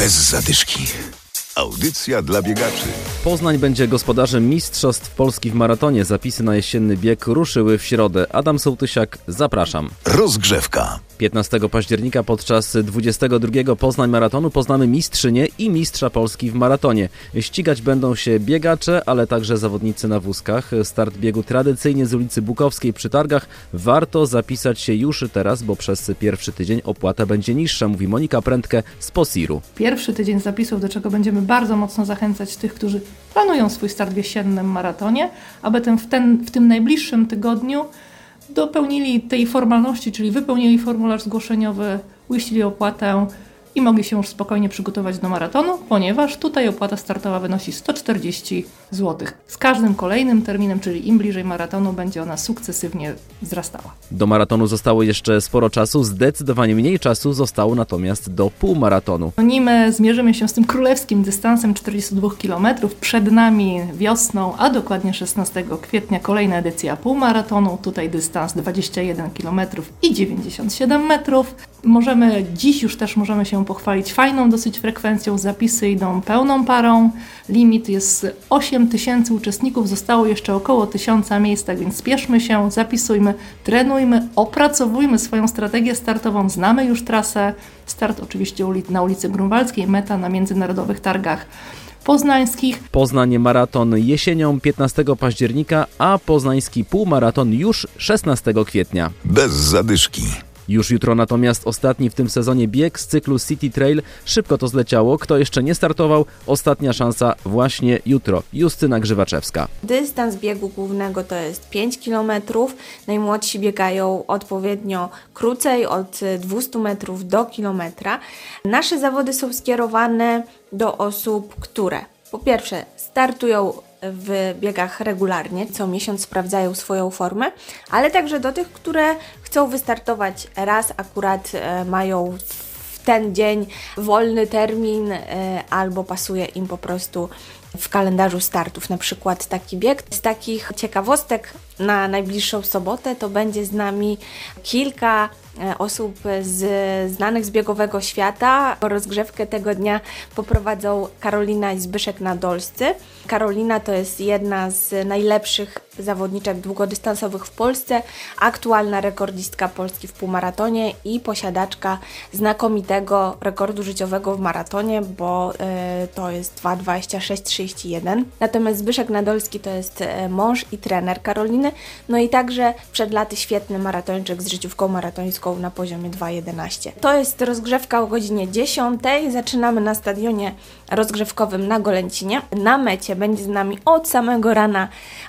Bez zadyszki. Audycja dla biegaczy. Poznań będzie gospodarzem Mistrzostw Polski w maratonie. Zapisy na jesienny bieg ruszyły w środę. Adam Sołtysiak, zapraszam. Rozgrzewka. 15 października podczas 22 Poznań Maratonu poznamy mistrzynię i mistrza Polski w maratonie. Ścigać będą się biegacze, ale także zawodnicy na wózkach. Start biegu tradycyjnie z ulicy Bukowskiej przy targach. Warto zapisać się już teraz, bo przez pierwszy tydzień opłata będzie niższa, mówi Monika Prędkę z Posiru. Pierwszy tydzień zapisów, do czego będziemy bardzo mocno zachęcać tych, którzy planują swój start w jesiennym maratonie, aby ten, w, ten, w tym najbliższym tygodniu dopełnili tej formalności, czyli wypełnili formularz zgłoszeniowy, uiścili opłatę i mogli się już spokojnie przygotować do maratonu, ponieważ tutaj opłata startowa wynosi 140 zł. Z każdym kolejnym terminem, czyli im bliżej maratonu, będzie ona sukcesywnie wzrastała. Do maratonu zostało jeszcze sporo czasu, zdecydowanie mniej czasu zostało natomiast do półmaratonu. Nim zmierzymy się z tym królewskim dystansem 42 km, przed nami wiosną, a dokładnie 16 kwietnia kolejna edycja półmaratonu, tutaj dystans 21 km i 97 metrów. Możemy, dziś już też możemy się pochwalić fajną dosyć frekwencją, zapisy idą pełną parą, limit jest 8 tysięcy uczestników, zostało jeszcze około 1000 miejsc, tak więc spieszmy się, zapisujmy, trenujmy, opracowujmy swoją strategię startową, znamy już trasę, start oczywiście na ulicy Grunwaldzkiej, meta na międzynarodowych targach poznańskich. Poznań maraton jesienią 15 października, a poznański półmaraton już 16 kwietnia. Bez zadyszki. Już jutro natomiast ostatni w tym sezonie bieg z cyklu City Trail. Szybko to zleciało. Kto jeszcze nie startował, ostatnia szansa właśnie jutro. Justyna Grzywaczewska. Dystans biegu głównego to jest 5 km. Najmłodsi biegają odpowiednio krócej, od 200 metrów do kilometra. Nasze zawody są skierowane do osób, które po pierwsze startują w biegach regularnie, co miesiąc sprawdzają swoją formę, ale także do tych, które chcą wystartować raz, akurat e, mają w ten dzień wolny termin e, albo pasuje im po prostu w kalendarzu startów, na przykład taki bieg. Z takich ciekawostek na najbliższą sobotę to będzie z nami kilka osób z znanych z biegowego świata. Rozgrzewkę tego dnia poprowadzą Karolina i Zbyszek Nadolscy. Karolina to jest jedna z najlepszych zawodniczek długodystansowych w Polsce, aktualna rekordistka Polski w półmaratonie i posiadaczka znakomitego rekordu życiowego w maratonie, bo y, to jest 2.26.31. Natomiast Zbyszek Nadolski to jest y, mąż i trener Karoliny, no i także przed laty świetny maratończyk z życiówką maratońską na poziomie 2.11. To jest rozgrzewka o godzinie 10. Zaczynamy na stadionie rozgrzewkowym na Golęcinie. Na mecie będzie z nami od samego rana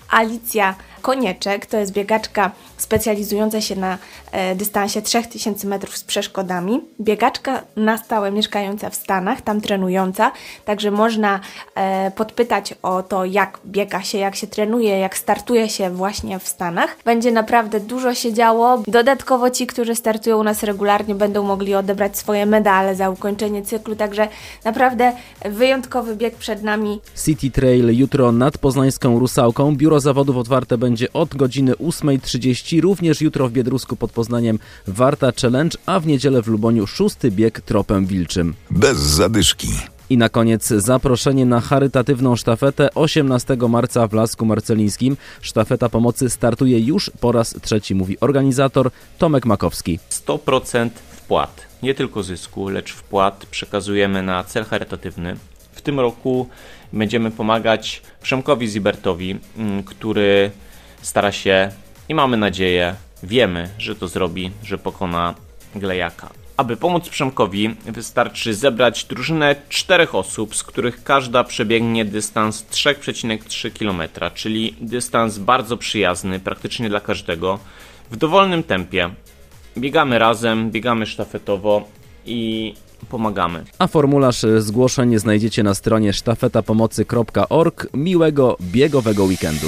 Alicja Konieczek, to jest biegaczka specjalizująca się na e, dystansie 3000 metrów z przeszkodami. Biegaczka na stałe mieszkająca w Stanach, tam trenująca, także można e, podpytać o to, jak biega się, jak się trenuje, jak startuje się właśnie w Stanach. Będzie naprawdę dużo się działo. Dodatkowo ci, którzy startują u nas regularnie, będą mogli odebrać swoje medale za ukończenie cyklu, także naprawdę wyjątkowy bieg przed nami. City Trail jutro nad Poznańską Rusałką. Biuro zawodów otwarte będzie od godziny 8.30. Również jutro w Biedrusku pod Poznaniem Warta Challenge, a w niedzielę w Luboniu szósty bieg tropem wilczym. Bez zadyszki. I na koniec zaproszenie na charytatywną sztafetę 18 marca w Lasku Marcelińskim. Sztafeta pomocy startuje już po raz trzeci, mówi organizator Tomek Makowski. 100% wpłat, nie tylko zysku, lecz wpłat przekazujemy na cel charytatywny. W tym roku będziemy pomagać Przemkowi Zibertowi, mm, który stara się i mamy nadzieję, wiemy, że to zrobi, że pokona Glejaka. Aby pomóc Przemkowi, wystarczy zebrać drużynę czterech osób, z których każda przebiegnie dystans 3,3 km, czyli dystans bardzo przyjazny praktycznie dla każdego, w dowolnym tempie. Biegamy razem, biegamy sztafetowo i pomagamy. A formularz zgłoszeń znajdziecie na stronie sztafetapomocy.org. Miłego biegowego weekendu.